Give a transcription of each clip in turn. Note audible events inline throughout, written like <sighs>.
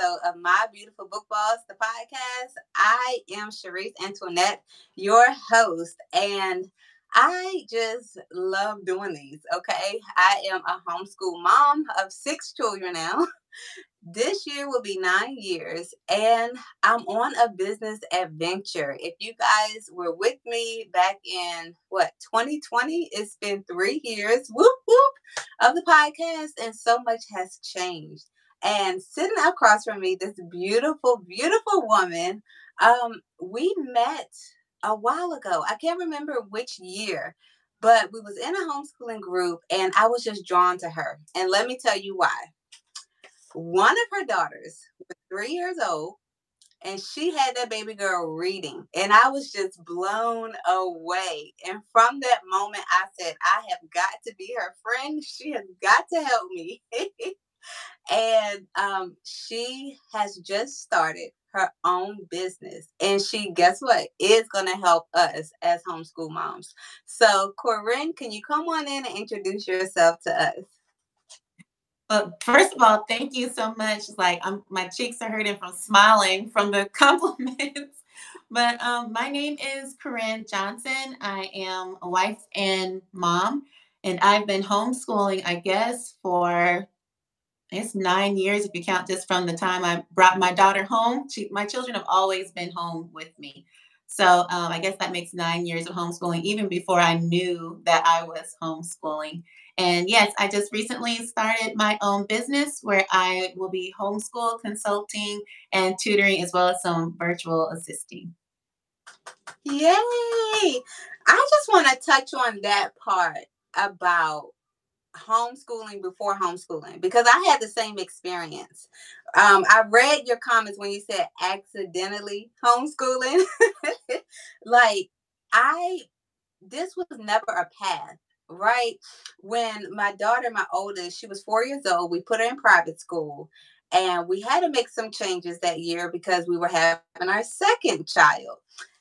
episode of My Beautiful Book Boss, the podcast. I am Sharice Antoinette, your host, and I just love doing these. Okay. I am a homeschool mom of six children now. <laughs> This year will be nine years, and I'm on a business adventure. If you guys were with me back in what 2020, it's been three years, whoop whoop, of the podcast, and so much has changed. And sitting across from me, this beautiful, beautiful woman, um, we met a while ago. I can't remember which year, but we was in a homeschooling group, and I was just drawn to her. And let me tell you why one of her daughters was three years old and she had that baby girl reading and i was just blown away and from that moment i said i have got to be her friend she has got to help me <laughs> and um, she has just started her own business and she guess what is going to help us as homeschool moms so corinne can you come on in and introduce yourself to us well, first of all, thank you so much. Like I'm, my cheeks are hurting from smiling from the <laughs> compliments. but um, my name is Corinne Johnson. I am a wife and mom, and I've been homeschooling, I guess, for it's nine years if you count just from the time I brought my daughter home. She, my children have always been home with me. So um, I guess that makes nine years of homeschooling, even before I knew that I was homeschooling. And yes, I just recently started my own business where I will be homeschool consulting and tutoring as well as some virtual assisting. Yay! I just want to touch on that part about homeschooling before homeschooling because I had the same experience. Um, I read your comments when you said accidentally homeschooling. <laughs> like, I, this was never a path right? When my daughter, my oldest, she was four years old, we put her in private school. And we had to make some changes that year because we were having our second child.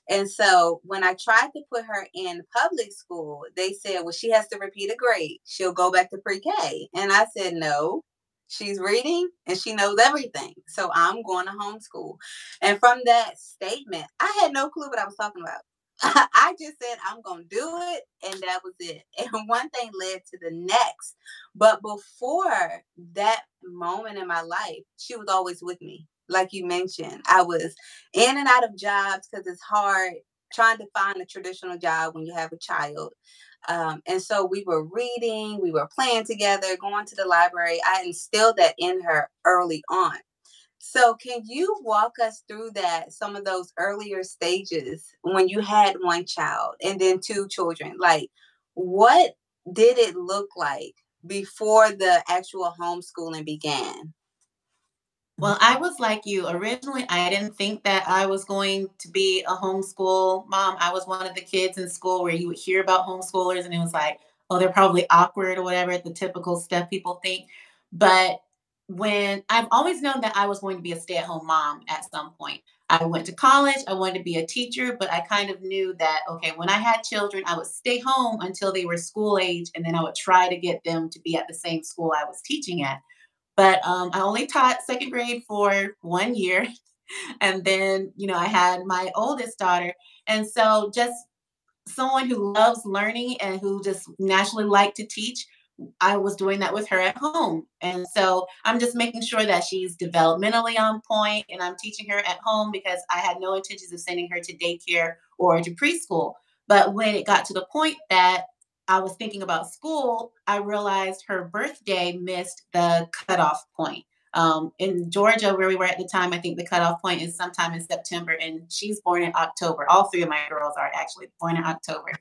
And so when I tried to put her in public school, they said, well, she has to repeat a grade. She'll go back to pre K. And I said, no, she's reading and she knows everything. So I'm going to homeschool. And from that statement, I had no clue what I was talking about. <laughs> I just said I'm gonna do it, and that was it. <laughs> And one thing led to the next. But before that moment in my life, she was always with me. Like you mentioned, I was in and out of jobs because it's hard trying to find a traditional job when you have a child. Um, and so we were reading, we were playing together, going to the library. I instilled that in her early on. So, can you walk us through that, some of those earlier stages when you had one child and then two children? Like, what did it look like before the actual homeschooling began? Well, I was like you. Originally, I didn't think that I was going to be a homeschool mom. I was one of the kids in school where you would hear about homeschoolers and it was like, oh, they're probably awkward or whatever, the typical stuff people think. But when I've always known that I was going to be a stay at home mom at some point. I went to college, I wanted to be a teacher, but I kind of knew that, okay, when I had children, I would stay home until they were school age, and then I would try to get them to be at the same school I was teaching at. But um, I only taught second grade for one year. <laughs> And then, you know, I had my oldest daughter. And so just someone who loves learning and who just naturally liked to teach I was doing that with her at home. And so I'm just making sure that she's developmentally on point and I'm teaching her at home because I had no intentions of sending her to daycare or to preschool. But when it got to the point that I was thinking about school, I realized her birthday missed the cutoff point. Um, in Georgia, where we were at the time, I think the cutoff point is sometime in September, and she's born in October. All three of my girls are actually born in October.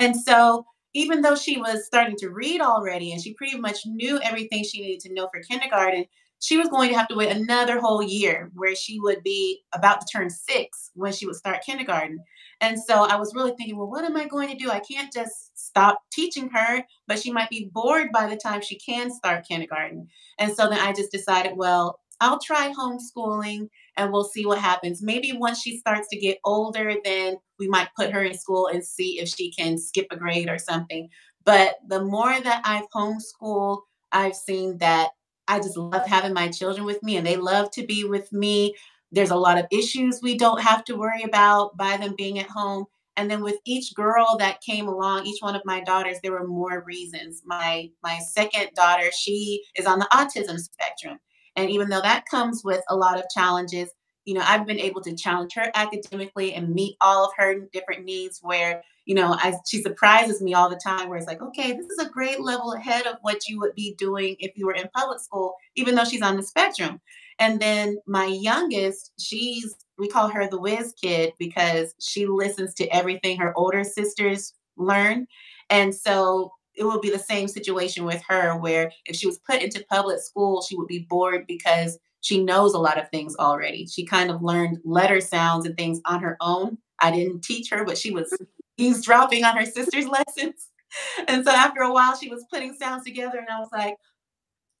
And so even though she was starting to read already and she pretty much knew everything she needed to know for kindergarten, she was going to have to wait another whole year where she would be about to turn six when she would start kindergarten. And so I was really thinking, well, what am I going to do? I can't just stop teaching her, but she might be bored by the time she can start kindergarten. And so then I just decided, well, I'll try homeschooling and we'll see what happens. Maybe once she starts to get older, then we might put her in school and see if she can skip a grade or something. But the more that I've homeschooled, I've seen that I just love having my children with me and they love to be with me. There's a lot of issues we don't have to worry about by them being at home. And then with each girl that came along, each one of my daughters, there were more reasons. My my second daughter, she is on the autism spectrum. And even though that comes with a lot of challenges, you know, I've been able to challenge her academically and meet all of her different needs where, you know, I, she surprises me all the time where it's like, okay, this is a great level ahead of what you would be doing if you were in public school, even though she's on the spectrum. And then my youngest, she's, we call her the whiz kid because she listens to everything her older sisters learn. And so it will be the same situation with her where if she was put into public school, she would be bored because she knows a lot of things already. She kind of learned letter sounds and things on her own. I didn't teach her, but she was eavesdropping on her sister's <laughs> lessons. And so after a while, she was putting sounds together, and I was like,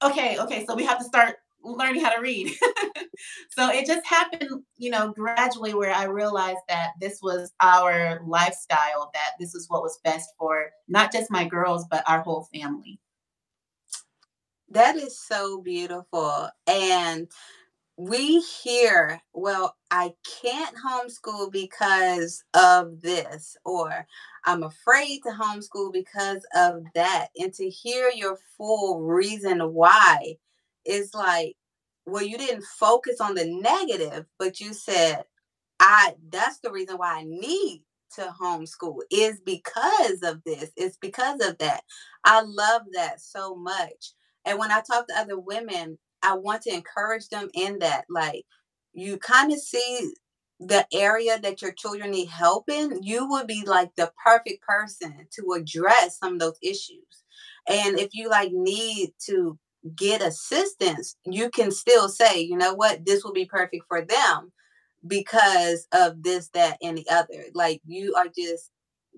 okay, okay, so we have to start learning how to read. <laughs> so it just happened, you know, gradually where I realized that this was our lifestyle, that this is what was best for not just my girls, but our whole family. That is so beautiful. And we hear, well, I can't homeschool because of this, or I'm afraid to homeschool because of that. And to hear your full reason why is like, well, you didn't focus on the negative, but you said, I that's the reason why I need to homeschool is because of this. It's because of that. I love that so much. And when I talk to other women, I want to encourage them in that. Like, you kind of see the area that your children need help in, you would be like the perfect person to address some of those issues. And if you like need to get assistance, you can still say, you know what, this will be perfect for them because of this, that, and the other. Like you are just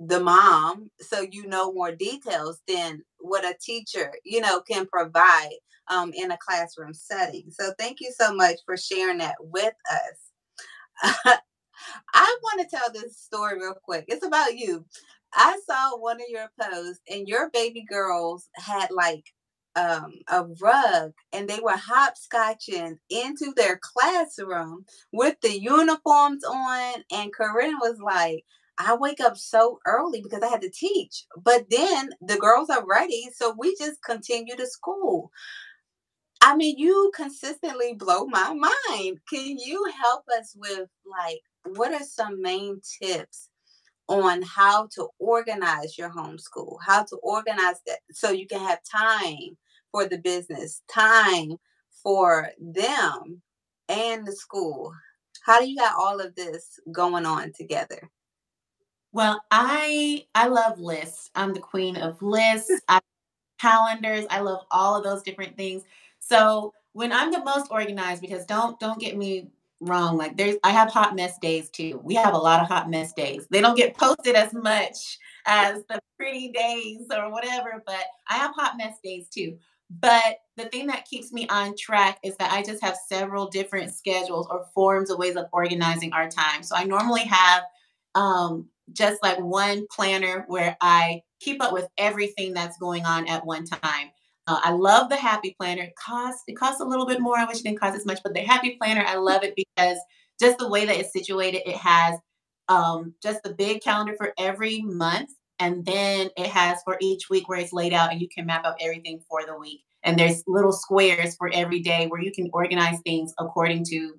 the mom so you know more details than what a teacher you know can provide um, in a classroom setting. So thank you so much for sharing that with us. <laughs> I want to tell this story real quick. It's about you. I saw one of your posts and your baby girls had like um, a rug and they were hopscotching into their classroom with the uniforms on and corinne was like I wake up so early because I had to teach. But then the girls are ready, so we just continue to school. I mean, you consistently blow my mind. Can you help us with like what are some main tips on how to organize your homeschool? How to organize that so you can have time for the business, time for them and the school. How do you got all of this going on together? Well, I I love lists. I'm the queen of lists. <laughs> I calendars. I love all of those different things. So when I'm the most organized, because don't don't get me wrong, like there's I have hot mess days too. We have a lot of hot mess days. They don't get posted as much as the pretty days or whatever, but I have hot mess days too. But the thing that keeps me on track is that I just have several different schedules or forms of ways of organizing our time. So I normally have um, just like one planner where I keep up with everything that's going on at one time. Uh, I love the Happy Planner. It costs it costs a little bit more. I wish it didn't cost as much, but the Happy Planner, I love it because just the way that it's situated, it has um, just the big calendar for every month, and then it has for each week where it's laid out, and you can map out everything for the week. And there's little squares for every day where you can organize things according to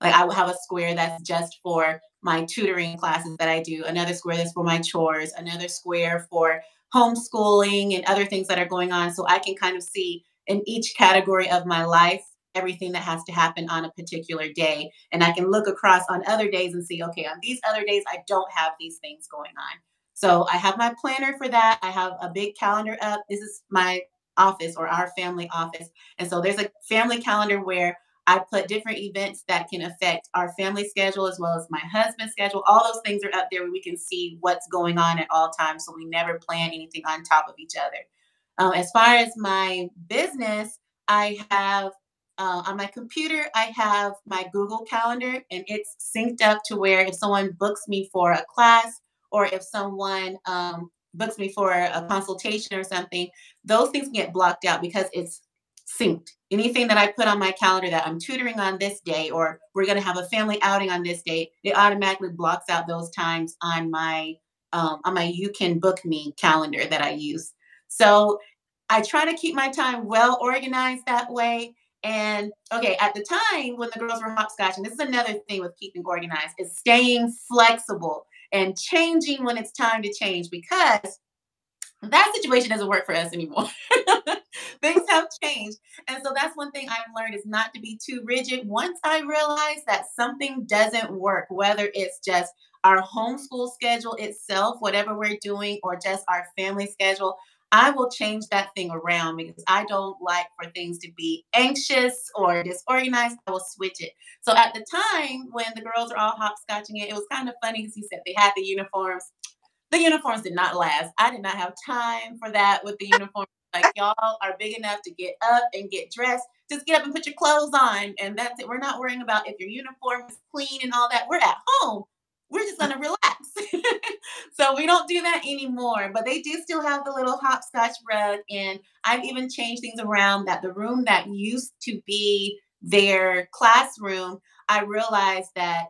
like I will have a square that's just for my tutoring classes that I do, another square that's for my chores, another square for homeschooling and other things that are going on. So I can kind of see in each category of my life everything that has to happen on a particular day. And I can look across on other days and see, okay, on these other days, I don't have these things going on. So I have my planner for that. I have a big calendar up. This is my office or our family office. And so there's a family calendar where I put different events that can affect our family schedule as well as my husband's schedule. All those things are up there where we can see what's going on at all times. So we never plan anything on top of each other. Um, as far as my business, I have uh, on my computer, I have my Google Calendar and it's synced up to where if someone books me for a class or if someone um, books me for a consultation or something, those things get blocked out because it's synced. Anything that I put on my calendar that I'm tutoring on this day or we're going to have a family outing on this day, it automatically blocks out those times on my um, on my YouCanBook.me calendar that I use. So I try to keep my time well organized that way. And okay, at the time when the girls were hopscotching, this is another thing with keeping organized is staying flexible and changing when it's time to change because that situation doesn't work for us anymore. <laughs> Things have changed. And so that's one thing I've learned is not to be too rigid. Once I realize that something doesn't work, whether it's just our homeschool schedule itself, whatever we're doing, or just our family schedule, I will change that thing around because I don't like for things to be anxious or disorganized. I will switch it. So at the time when the girls are all hopscotching it, it was kind of funny because you said they had the uniforms. The uniforms did not last. I did not have time for that with the uniforms. Like y'all are big enough to get up and get dressed. Just get up and put your clothes on, and that's it. We're not worrying about if your uniform is clean and all that. We're at home we're just gonna relax. <laughs> so we don't do that anymore. But they do still have the little hopscotch rug, and I've even changed things around that the room that used to be their classroom, I realized that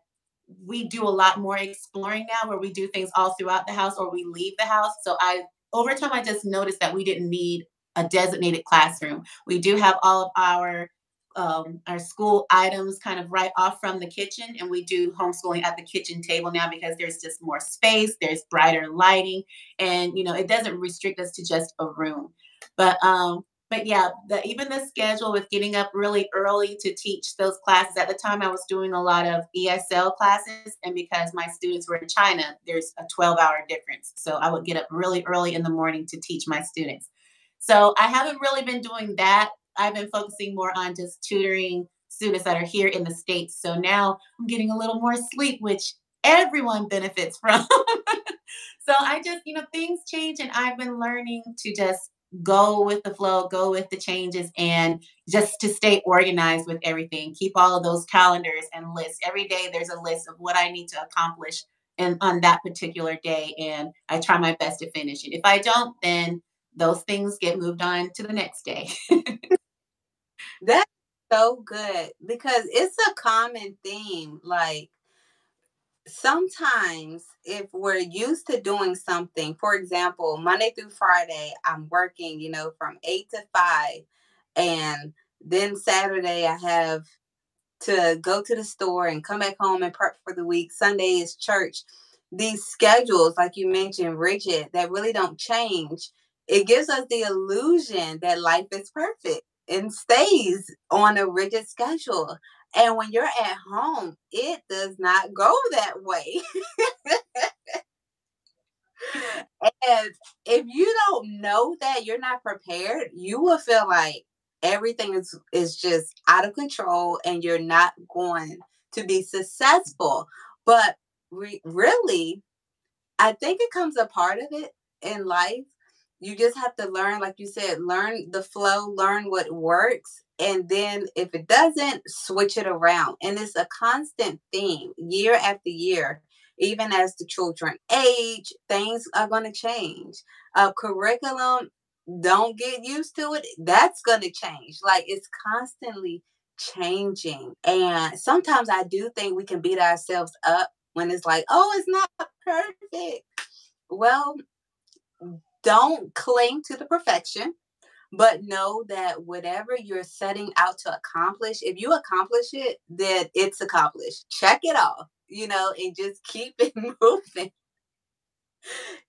we do a lot more exploring now where we do things all throughout the house or we leave the house. So I over time I just noticed that we didn't need a designated classroom. We do have all of our um, our school items kind of right off from the kitchen and we do homeschooling at the kitchen table now because there's just more space there's brighter lighting and you know it doesn't restrict us to just a room but um but yeah the, even the schedule with getting up really early to teach those classes at the time i was doing a lot of esl classes and because my students were in china there's a 12 hour difference so i would get up really early in the morning to teach my students so i haven't really been doing that I've been focusing more on just tutoring students that are here in the States. So now I'm getting a little more sleep, which everyone benefits <laughs> from. so I just, you know, things change and I've been learning to just go with the flow, go with the changes, and just to stay organized with everything. Keep all of those calendars and lists. Every day there's a list of what I need to accomplish and on that particular day. And I try my best to finish it. If I don't, then those things get moved on to the next day. <laughs> That's so good because it's a common theme. Like sometimes if we're used to doing something, for example, Monday through Friday, I'm working, you know, from eight to five. And then Saturday I have to go to the store and come back home and prep for the week. Sunday is church. These schedules, like you mentioned, rigid, that really don't change. It gives us the illusion that life is perfect and stays on a rigid schedule. And when you're at home, it does not go that way. and if you don't know that you're not prepared, you will feel like everything is is just out of control and you're not going to be successful. But re- really, I think it comes a part of it in life you just have to learn like you said learn the flow learn what works and then if it doesn't switch it around and it's a constant theme year after year even as the children age things are going to change. Uh, curriculum don't get used to it that's going to change like it's constantly changing and sometimes i do think we can beat ourselves up when it's like oh it's not perfect. Well don't cling to the perfection, but know that whatever you're setting out to accomplish, if you accomplish it, then it's accomplished. Check it off, you know, and just keep <laughs> it moving.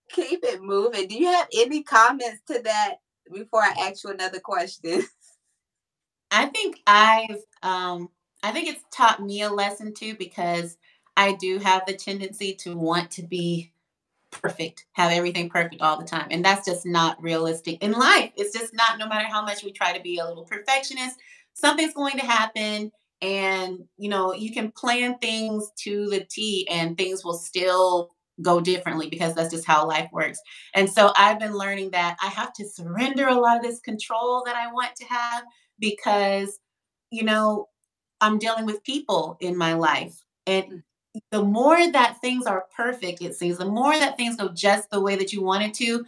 keep it moving. Do you have any comments to that before I ask you another question? <laughs> I think I've um I think it's taught me a lesson too because I do have the tendency to want to be perfect, have everything perfect all the time. And that's just not realistic in life. It's just not, no matter how much we try to be a little perfectionist, something's going to happen. And, you know, you can plan things to the T and things will still go differently because that's just how life works. And so I've been learning that I have to surrender a lot of this control that I want to have because, you know, I'm dealing with people in my life. And mm the more that things are perfect, it seems, the more that things go just the way that you want it to,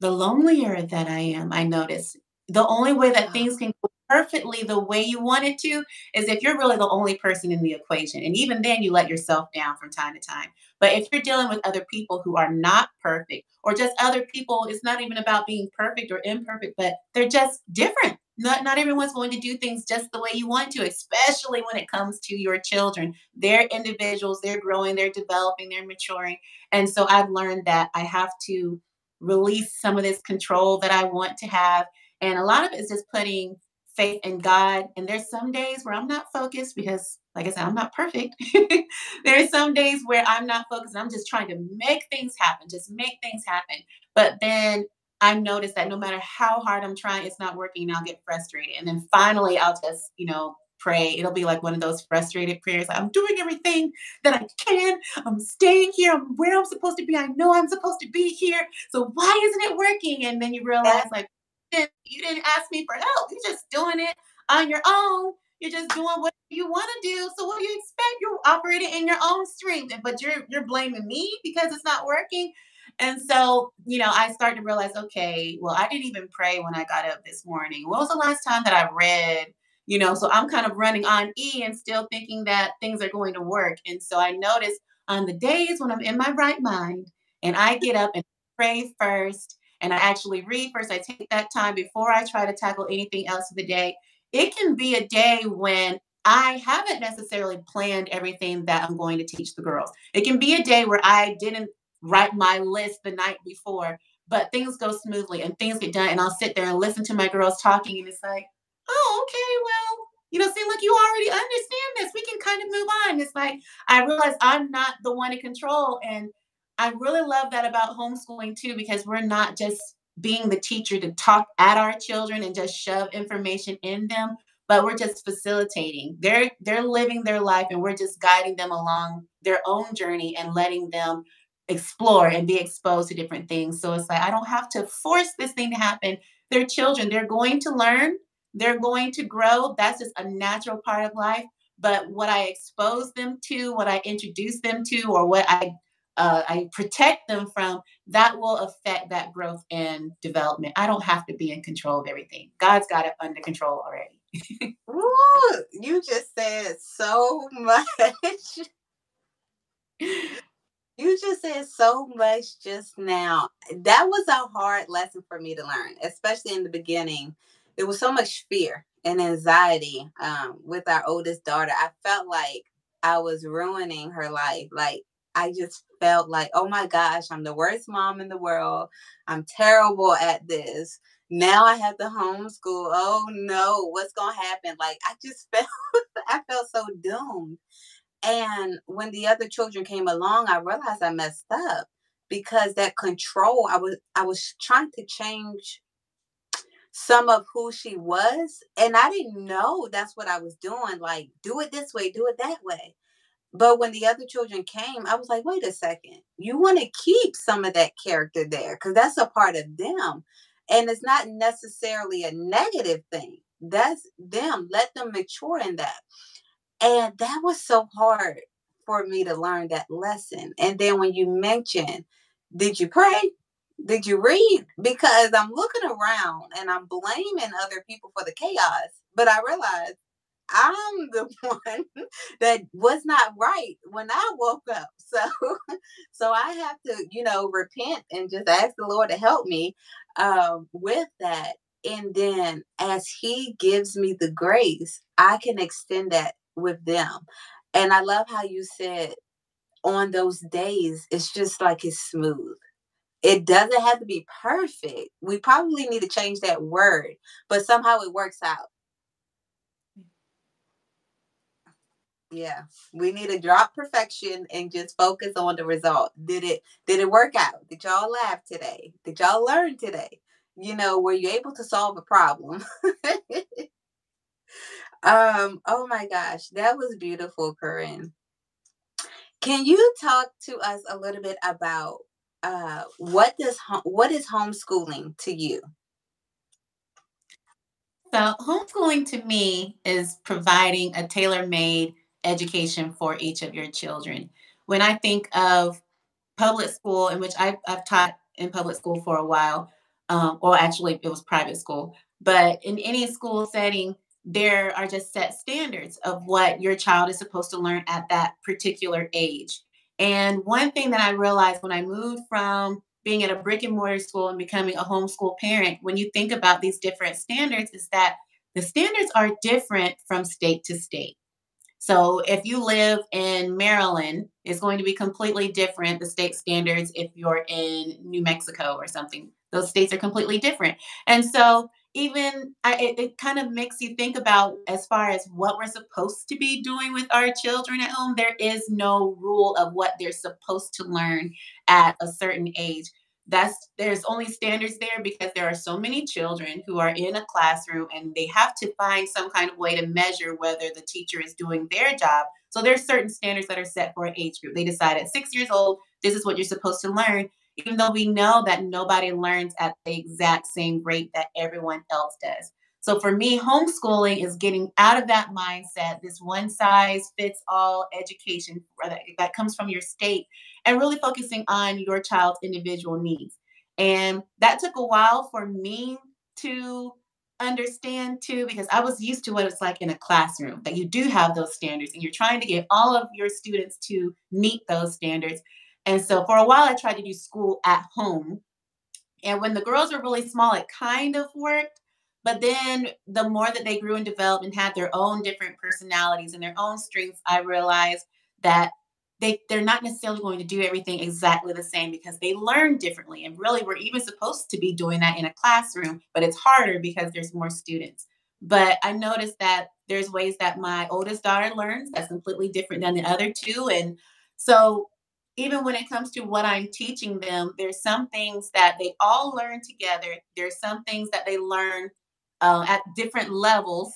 the lonelier that I am, I notice. The only way that things can go perfectly the way you want it to is if you're really the only person in the equation. And even then, you let yourself down from time to time. But if you're dealing with other people who are not perfect, or just other people, it's not even about being perfect or imperfect, but they're just different. Not, not everyone's going to do things just the way you want to, especially when it comes to your children. They're individuals, they're growing, they're developing, they're maturing. And so I've learned that I have to release some of this control that I want to have. And a lot of it is just putting faith in God. And there's some days where I'm not focused because, like I said, I'm not perfect. <laughs> there's some days where I'm not focused. I'm just trying to make things happen, just make things happen. But then I notice that no matter how hard I'm trying, it's not working. And I'll get frustrated. And then finally, I'll just, you know, pray. It'll be like one of those frustrated prayers. I'm doing everything that I can. I'm staying here. I'm where I'm supposed to be. I know I'm supposed to be here. So why isn't it working? And then you realize, like, you didn't ask me for help. You're just doing it on your own. You're just doing what you want to do. So what do you expect? You're operating in your own strength, but you're you're blaming me because it's not working. And so, you know, I started to realize, okay, well, I didn't even pray when I got up this morning. When was the last time that I read you know so i'm kind of running on e and still thinking that things are going to work and so i noticed on the days when i'm in my right mind and i get up and pray first and i actually read first i take that time before i try to tackle anything else of the day it can be a day when I haven't necessarily planned everything that I'm going to teach the girls. It can be a day where I didn't write my list the night before, but things go smoothly and things get done. And I'll sit there and listen to my girls talking, and it's like, oh, okay, well, you know, seem like you already understand this. We can kind of move on. It's like I realize I'm not the one in control. And I really love that about homeschooling too, because we're not just being the teacher to talk at our children and just shove information in them, but we're just facilitating. They're they're living their life and we're just guiding them along their own journey and letting them explore and be exposed to different things. So it's like I don't have to force this thing to happen. They're children. They're going to learn they're going to grow. That's just a natural part of life. But what I expose them to, what I introduce them to, or what I uh, I protect them from, that will affect that growth and development. I don't have to be in control of everything. God's got it under control already. <laughs> Ooh, you just said so <laughs> much. You just said so much just now. That was a hard lesson for me to learn, especially in the beginning there was so much fear and anxiety um, with our oldest daughter. I felt like I was ruining her life. Like I just felt like, oh my gosh, I'm the worst mom in the world. I'm terrible at this. Now I have to homeschool. Oh no, what's gonna happen? Like I just <laughs> felt I felt so doomed. And when the other children came along, I realized I messed up because that control, I was I was trying to change some of who she was. And I didn't know that's what I was doing. Like, do it this way, do it that way. But when the other children came, I was like, wait a second. You want to keep some of that character there because that's a part of them. And it's not necessarily a negative thing. That's them. Let them mature in that. And that was so hard for me to learn that lesson. And then when you mentioned, did you pray? did you read? Because I'm looking around and I'm blaming other people for the chaos, but I realized I'm <laughs> the one that was not right when I woke up. <laughs> So so I have to, you know, repent and just ask the Lord to help me um, with that. And then as he gives me the grace, I can extend that with them. And I love how you said on those days, it's just like it's smooth it doesn't have to be perfect. We probably need to change that word, but somehow it works out. Yeah, we need to drop perfection and just focus on the result. Did it did it work out? Did y'all laugh today? Did y'all learn today? You know, were you able to solve a problem? <laughs> um, oh my gosh, that was beautiful, Corinne. Can you talk to us a little bit about uh, what does what is homeschooling to you? So, homeschooling to me is providing a tailor made education for each of your children. When I think of public school, in which I've, I've taught in public school for a while, um, or actually it was private school, But in any school setting, there are just set standards of what your child is supposed to learn at that particular age. And one thing that I realized when I moved from being at a brick and mortar school and becoming a homeschool parent, when you think about these different standards, is that the standards are different from state to state. So if you live in Maryland, it's going to be completely different, the state standards, if you're in New Mexico or something. Those states are completely different. And so even I, it, it, kind of makes you think about as far as what we're supposed to be doing with our children at home there is no rule of what they're supposed to learn at a certain age. That's there's only standards there because there are so many children who are in a classroom and they have to find some kind of way to measure whether the teacher is doing their job. So there's certain standards that are set for an age group. They decide at six years old this is what you're supposed to learn even though we know that nobody learns at the exact same rate that everyone else does. So for me, homeschooling is getting out of that mindset, this one size fits all education that comes from your state, and really focusing on your child's individual needs. And that took a while for me to understand too, because I was used to what it's like in a classroom, that you do have those standards and you're trying to get all of your students to meet those standards. And so for a while, I tried to do school at home. And when the girls were really small, it kind of worked. But then the more that they grew and developed and had their own different personalities and their own strengths, I realized that they, they're not necessarily going to do everything exactly the same because they learn differently. And really, we're even supposed to be doing that in a classroom, but it's harder because there's more students. But I noticed that there's ways that my oldest daughter learns that's completely different than the other two. And so even when it comes to what I'm teaching them, there's some things that they all learn together. There's some things that they learn uh, at different levels,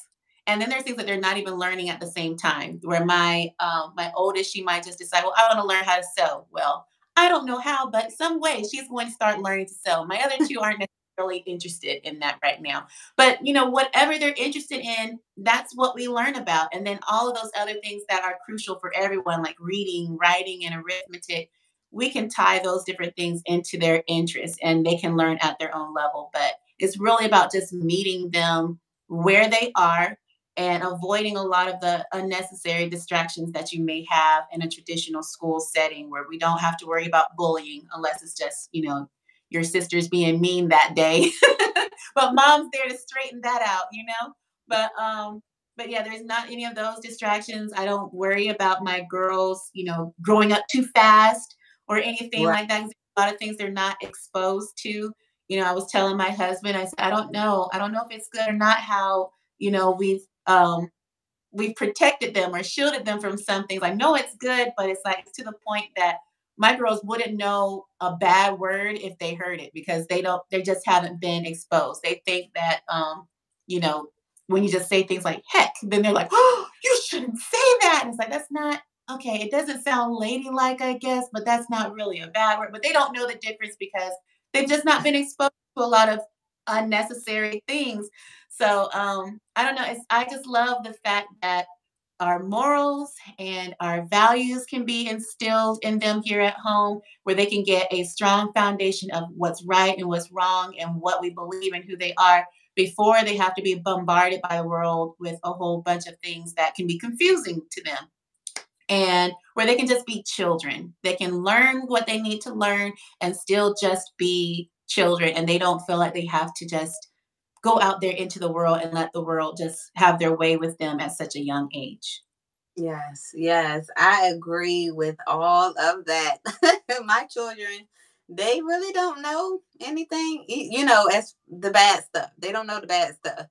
and then there's things that they're not even learning at the same time. Where my um, my oldest, she might just decide, well, I want to learn how to sew. Well, I don't know how, but some way she's going to start learning to sew. My other two aren't really interested in that right now. But you know, whatever they're interested in, that's what we learn about. And then all of those other things that are crucial for everyone, like reading, writing, and arithmetic, we can tie those different things into their interests and they can learn at their own level. But it's really about just meeting them where they are and avoiding a lot of the unnecessary distractions that you may have in a traditional school setting where we don't have to worry about bullying unless it's just, you know, your sister's being mean that day. <laughs> but mom's there to straighten that out, you know? But um but yeah, there's not any of those distractions. I don't worry about my girls, you know, growing up too fast or anything right. like that. A lot of things they're not exposed to. You know, I was telling my husband, I said, I don't know. I don't know if it's good or not how, you know, we've um we've protected them or shielded them from some things. I know it's good, but it's like to the point that my girls wouldn't know a bad word if they heard it because they don't they just haven't been exposed. They think that um you know when you just say things like heck then they're like oh you shouldn't say that. And it's like that's not okay it doesn't sound ladylike i guess but that's not really a bad word. But they don't know the difference because they've just not been exposed to a lot of unnecessary things. So um i don't know it's, i just love the fact that our morals and our values can be instilled in them here at home, where they can get a strong foundation of what's right and what's wrong and what we believe and who they are before they have to be bombarded by the world with a whole bunch of things that can be confusing to them. And where they can just be children. They can learn what they need to learn and still just be children. And they don't feel like they have to just go out there into the world and let the world just have their way with them at such a young age. Yes, yes, I agree with all of that. <laughs> My children, they really don't know anything, you know, as the bad stuff. They don't know the bad stuff.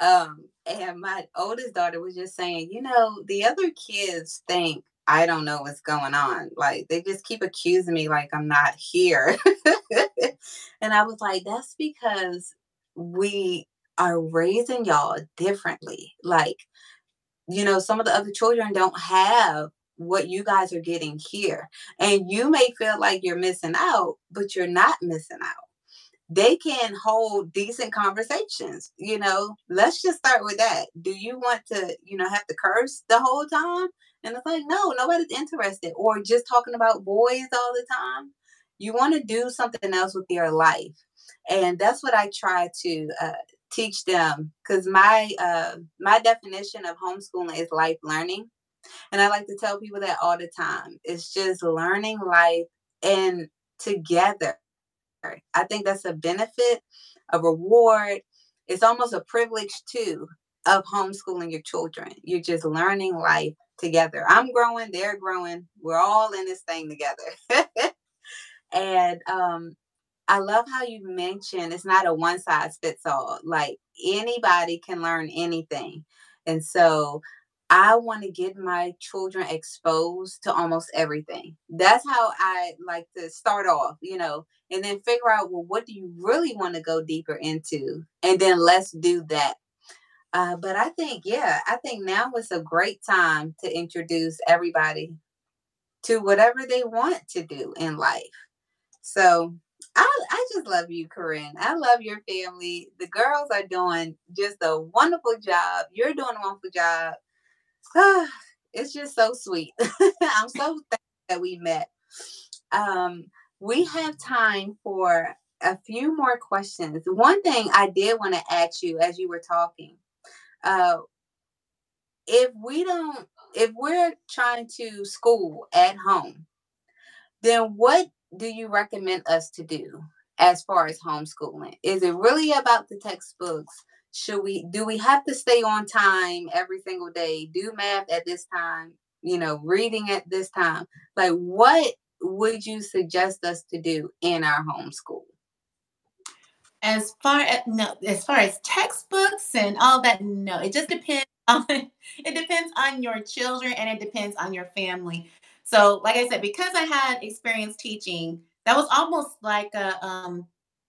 Um, and my oldest daughter was just saying, you know, the other kids think I don't know what's going on. Like they just keep accusing me like I'm not here. <laughs> and I was like, that's because we are raising y'all differently. Like, you know, some of the other children don't have what you guys are getting here. And you may feel like you're missing out, but you're not missing out. They can hold decent conversations, you know. Let's just start with that. Do you want to, you know, have to curse the whole time? And it's like, no, nobody's interested. Or just talking about boys all the time. You want to do something else with your life and that's what I try to uh, teach them because my uh my definition of homeschooling is life learning. And i like to tell people that all the time. It's just learning life and together. I think that's a benefit a reward. It's almost a privilege too of homeschooling your children. You're just learning life together. I'm growing they're growing. We're all in this thing together. <laughs> And um I love how you mentioned it's not a one size fits all. Like anybody can learn anything. And so I want to get my children exposed to almost everything. That's how I like to start off, you know, and then figure out, well, what do you really want to go deeper into? And then let's do that. Uh, but I think, yeah, I think now is a great time to introduce everybody to whatever they want to do in life. So I, I just love you, Corinne. I love your family. The girls are doing just a wonderful job. You're doing a wonderful job. <sighs> it's just so sweet. <laughs> I'm so thankful that we met. Um, we have time for a few more questions. One thing I did want to ask you as you were talking, uh, if we don't, if we're trying to school at home, then what do you recommend us to do as far as homeschooling? Is it really about the textbooks? Should we do we have to stay on time every single day? Do math at this time, you know, reading at this time? Like what would you suggest us to do in our homeschool? As far as no, as far as textbooks and all that, no, it just depends <laughs> on it depends on your children and it depends on your family. So, like I said, because I had experience teaching, that was almost like a, um,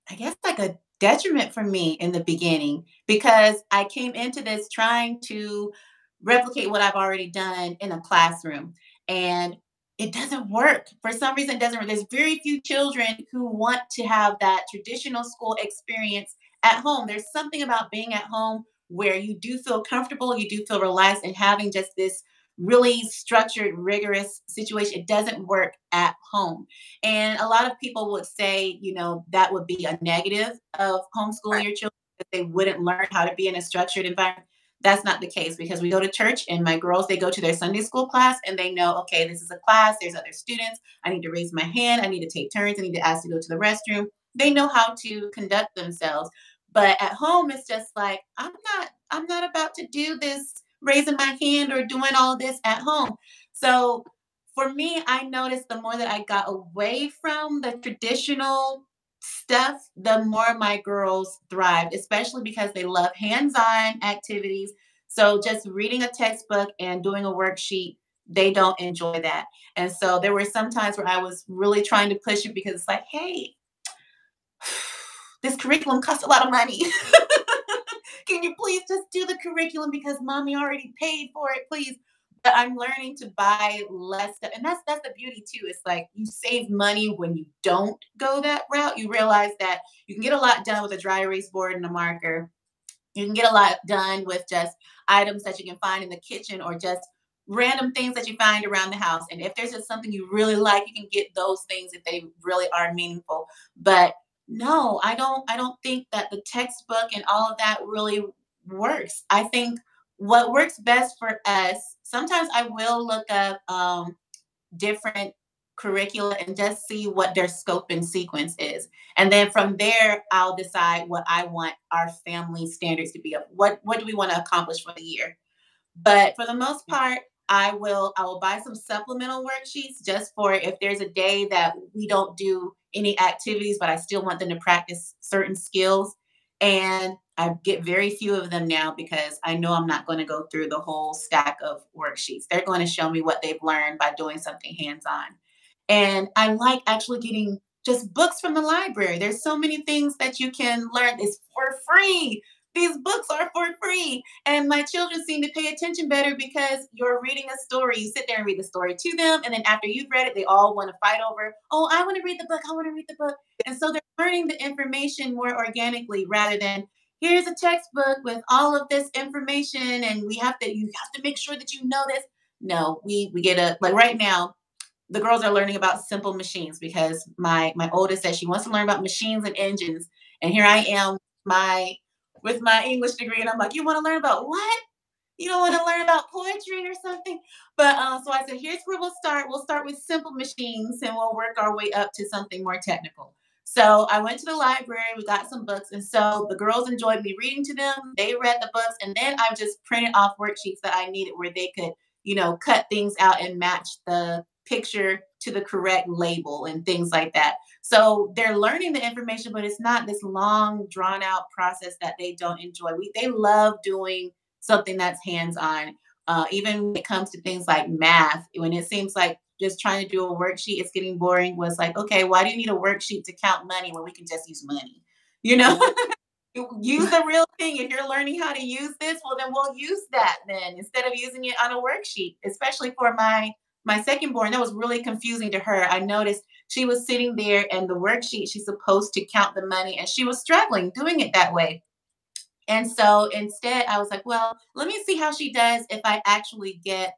I guess, like a detriment for me in the beginning because I came into this trying to replicate what I've already done in a classroom. And it doesn't work. For some reason, it doesn't work. There's very few children who want to have that traditional school experience at home. There's something about being at home where you do feel comfortable, you do feel relaxed, and having just this really structured, rigorous situation. It doesn't work at home. And a lot of people would say, you know, that would be a negative of homeschooling your children, that they wouldn't learn how to be in a structured environment. That's not the case because we go to church and my girls, they go to their Sunday school class and they know, okay, this is a class, there's other students. I need to raise my hand, I need to take turns, I need to ask to go to the restroom. They know how to conduct themselves. But at home, it's just like, I'm not, I'm not about to do this raising my hand or doing all this at home. So for me, I noticed the more that I got away from the traditional stuff, the more my girls thrived, especially because they love hands on activities. So just reading a textbook and doing a worksheet, they don't enjoy that. And so there were some times where I was really trying to push it because it's like, hey, <sighs> this curriculum costs a lot of money. <laughs> Can you please just do the curriculum because mommy already paid for it, please? But I'm learning to buy less stuff. And that's that's the beauty too. It's like you save money when you don't go that route. You realize that you can get a lot done with a dry erase board and a marker. You can get a lot done with just items that you can find in the kitchen or just random things that you find around the house. And if there's just something you really like, you can get those things if they really are meaningful. But no i don't i don't think that the textbook and all of that really works. I think what works best for us sometimes i will look up um, different curricula and just see what their scope and sequence is. And then from there i'll decide what i want our family standards to be of. What what do we want to accomplish for the year? But for the most part I will I will buy some supplemental worksheets just for if there's a day that we don't do any activities, but I still want them to practice certain skills. And I get very few of them now because I know I'm not going to go through the whole stack of worksheets. They're going to show me what they've learned by doing something hands-on. And I like actually getting just books from the library. There's so many things that you can learn. It's for free these books are for free. And my children seem to pay attention better because you're reading a story. You sit there and read the story to them. And then after you've read it, they all want to fight over, oh, I want to read the book. I want to read the book. And so they're learning the information more organically rather than here's a textbook with all of this information and we have to you have to make sure that you know this. No, we we get a like right now, the girls are learning about simple machines because my my oldest says she wants to learn about machines and engines. And here I am, my with my English degree. And I'm like, you want to learn about what? You don't want to learn about poetry or something? But uh, so I said, here's where we'll start. We'll start with simple machines and we'll work our way up to something more technical. So I went to the library, we got some books, and so the girls enjoyed me reading to them. They read the books, and then I just printed off worksheets that I needed where they could, you know, cut things out and match the picture to the correct label and things like that. So they're learning the information, but it's not this long, drawn out process that they don't enjoy. We they love doing something that's hands on. Uh, even when it comes to things like math, when it seems like just trying to do a worksheet, it's getting boring. Was like, okay, why do you need a worksheet to count money when we can just use money? You know, <laughs> use the real thing. If you're learning how to use this, well, then we'll use that then instead of using it on a worksheet. Especially for my my second born, that was really confusing to her. I noticed she was sitting there and the worksheet she's supposed to count the money, and she was struggling doing it that way. And so instead, I was like, well, let me see how she does if I actually get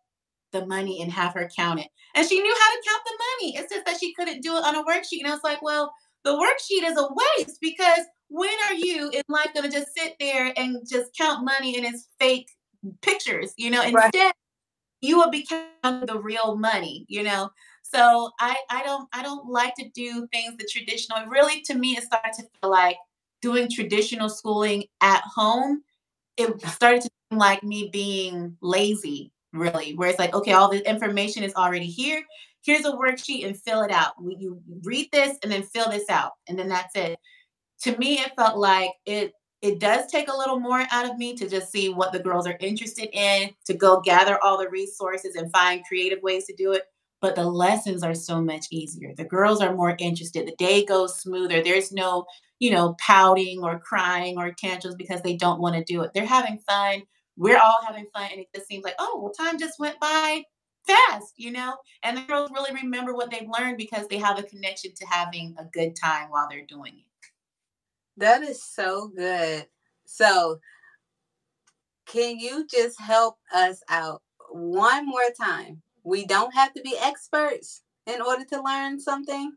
the money and have her count it. And she knew how to count the money. It's just that she couldn't do it on a worksheet. And I was like, well, the worksheet is a waste because when are you in life going to just sit there and just count money in its fake pictures? You know, right. instead you will be counting the real money. You know, so I I don't I don't like to do things the traditional. Really, to me, it started to feel like doing traditional schooling at home. It started to seem like me being lazy really, where it's like, okay, all the information is already here. Here's a worksheet and fill it out. You read this and then fill this out, and then that's it. To me, it felt like it it does take a little more out of me to just see what the girls are interested in, to go gather all the resources and find creative ways to do it. But the lessons are so much easier. The girls are more interested. The day goes smoother. There's no, you know, pouting or crying or tantrums because they don't want to do it. They're having fun we're all having fun and it just seems like oh well time just went by fast you know and the girls really remember what they've learned because they have a connection to having a good time while they're doing it that is so good so can you just help us out one more time we don't have to be experts in order to learn something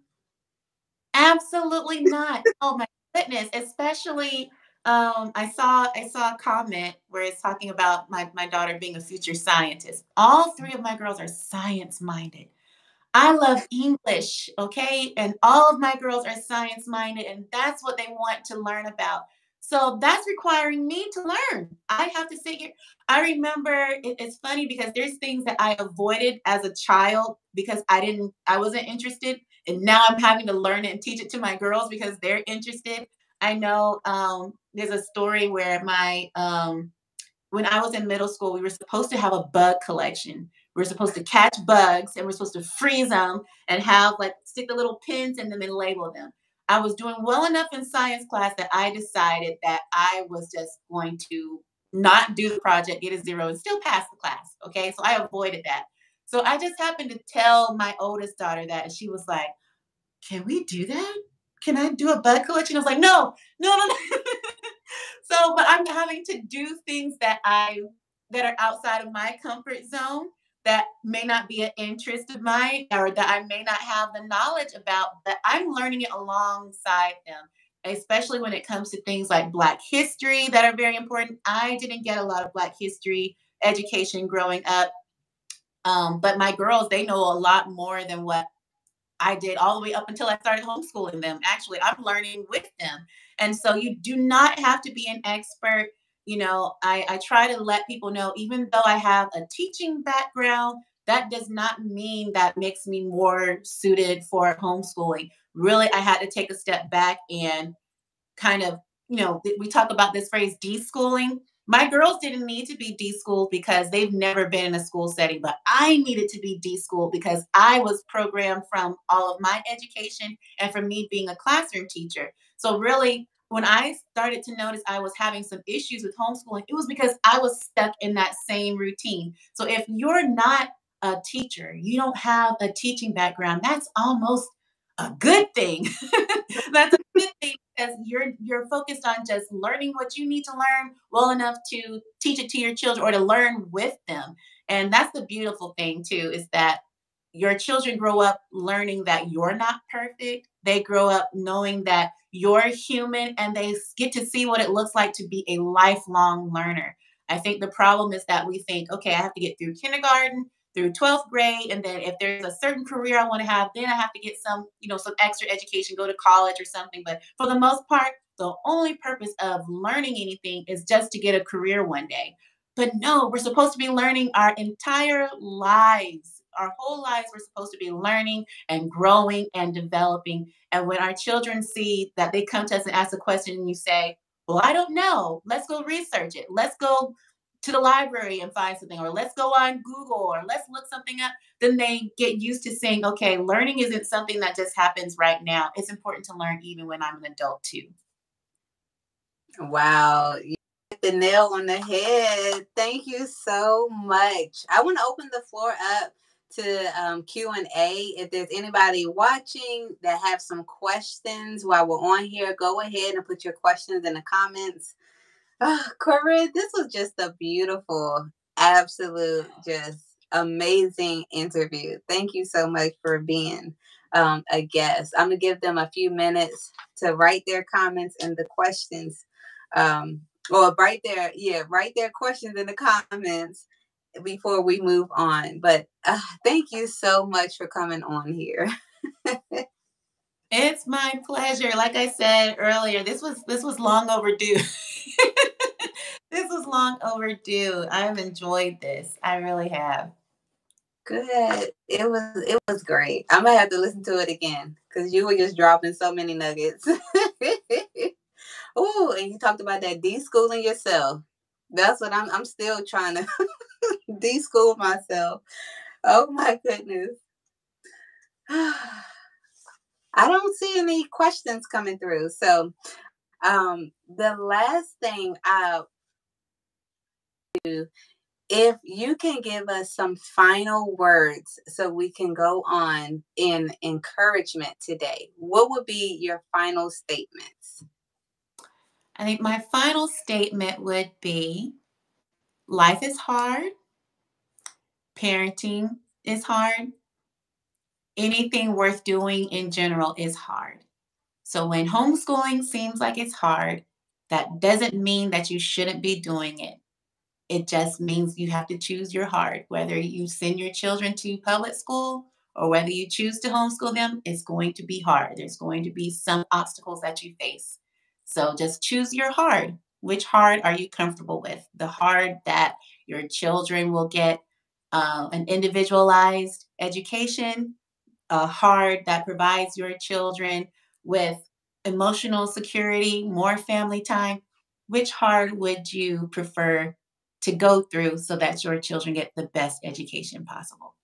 absolutely not oh my goodness especially um, I saw I saw a comment where it's talking about my, my daughter being a future scientist. All three of my girls are science minded. I love English, okay? And all of my girls are science minded, and that's what they want to learn about. So that's requiring me to learn. I have to sit here. I remember it, it's funny because there's things that I avoided as a child because I didn't, I wasn't interested. And now I'm having to learn it and teach it to my girls because they're interested. I know um, there's a story where my um, when I was in middle school, we were supposed to have a bug collection. We were supposed to catch bugs and we're supposed to freeze them and have like stick the little pins in them and label them. I was doing well enough in science class that I decided that I was just going to not do the project, get a zero, and still pass the class. Okay. So I avoided that. So I just happened to tell my oldest daughter that, and she was like, Can we do that? can I do a bud collection? I was like, no, no, no. no. <laughs> so, but I'm having to do things that I that are outside of my comfort zone that may not be an interest of mine or that I may not have the knowledge about, but I'm learning it alongside them, especially when it comes to things like Black history that are very important. I didn't get a lot of Black history education growing up. Um, but my girls, they know a lot more than what I did all the way up until I started homeschooling them. Actually, I'm learning with them. And so you do not have to be an expert. You know, I, I try to let people know, even though I have a teaching background, that does not mean that makes me more suited for homeschooling. Really, I had to take a step back and kind of, you know, we talk about this phrase deschooling. My girls didn't need to be deschooled because they've never been in a school setting, but I needed to be deschooled because I was programmed from all of my education and from me being a classroom teacher. So, really, when I started to notice I was having some issues with homeschooling, it was because I was stuck in that same routine. So, if you're not a teacher, you don't have a teaching background, that's almost a good thing. <laughs> that's a good thing because you're you're focused on just learning what you need to learn well enough to teach it to your children or to learn with them. And that's the beautiful thing too is that your children grow up learning that you're not perfect. They grow up knowing that you're human and they get to see what it looks like to be a lifelong learner. I think the problem is that we think, okay, I have to get through kindergarten, through 12th grade, and then if there's a certain career I want to have, then I have to get some, you know, some extra education, go to college or something. But for the most part, the only purpose of learning anything is just to get a career one day. But no, we're supposed to be learning our entire lives. Our whole lives, we're supposed to be learning and growing and developing. And when our children see that they come to us and ask a question, and you say, Well, I don't know, let's go research it. Let's go to the library and find something, or let's go on Google, or let's look something up, then they get used to saying, okay, learning isn't something that just happens right now. It's important to learn even when I'm an adult too. Wow. You hit the nail on the head. Thank you so much. I want to open the floor up to um, q&a if there's anybody watching that have some questions while we're on here go ahead and put your questions in the comments. Oh, this was just a beautiful absolute just amazing interview. Thank you so much for being um, a guest. I'm gonna give them a few minutes to write their comments and the questions um, or write their yeah, write their questions in the comments before we move on. But uh, thank you so much for coming on here. <laughs> it's my pleasure. Like I said earlier, this was this was long overdue. <laughs> this was long overdue. I've enjoyed this. I really have. Good. It was it was great. I'm gonna have to listen to it again because you were just dropping so many nuggets. <laughs> Oh, and you talked about that de-schooling yourself. That's what I'm I'm still trying to <laughs> de-school myself. Oh my goodness. <sighs> I don't see any questions coming through. So um the last thing I do if you can give us some final words so we can go on in encouragement today, what would be your final statements? I think my final statement would be life is hard, parenting is hard, anything worth doing in general is hard. So when homeschooling seems like it's hard, that doesn't mean that you shouldn't be doing it. It just means you have to choose your heart. Whether you send your children to public school or whether you choose to homeschool them, it's going to be hard. There's going to be some obstacles that you face. So just choose your hard. Which hard are you comfortable with? The hard that your children will get uh, an individualized education, a hard that provides your children with emotional security, more family time. Which hard would you prefer to go through so that your children get the best education possible?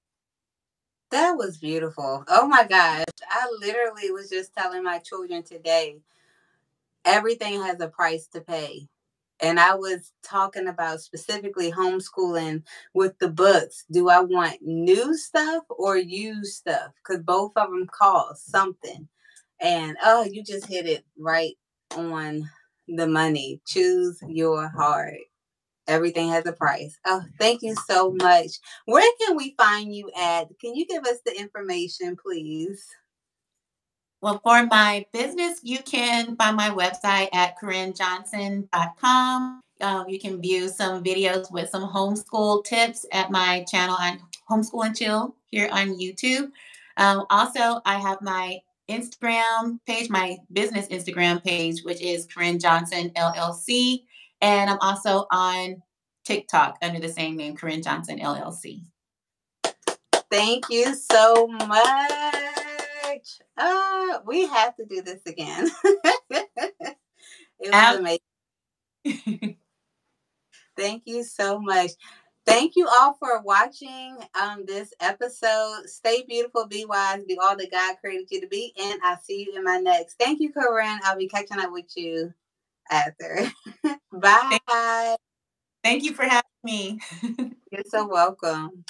That was beautiful. Oh my gosh. I literally was just telling my children today everything has a price to pay. And I was talking about specifically homeschooling with the books. Do I want new stuff or used stuff? Because both of them cost something. And oh, you just hit it right on the money. Choose your heart. Everything has a price. Oh, thank you so much. Where can we find you at? Can you give us the information, please? Well, for my business, you can find my website at corinnejohnson.com. Um, you can view some videos with some homeschool tips at my channel on Homeschool and Chill here on YouTube. Um, also, I have my Instagram page, my business Instagram page, which is Corinne Johnson LLC. And I'm also on TikTok under the same name, Corinne Johnson LLC. Thank you so much. Uh, we have to do this again. <laughs> it was amazing. <laughs> Thank you so much. Thank you all for watching um, this episode. Stay beautiful, be wise, be all that God created you to be. And I'll see you in my next. Thank you, Corinne. I'll be catching up with you after. <laughs> Bye. Thank you for having me. You're so welcome.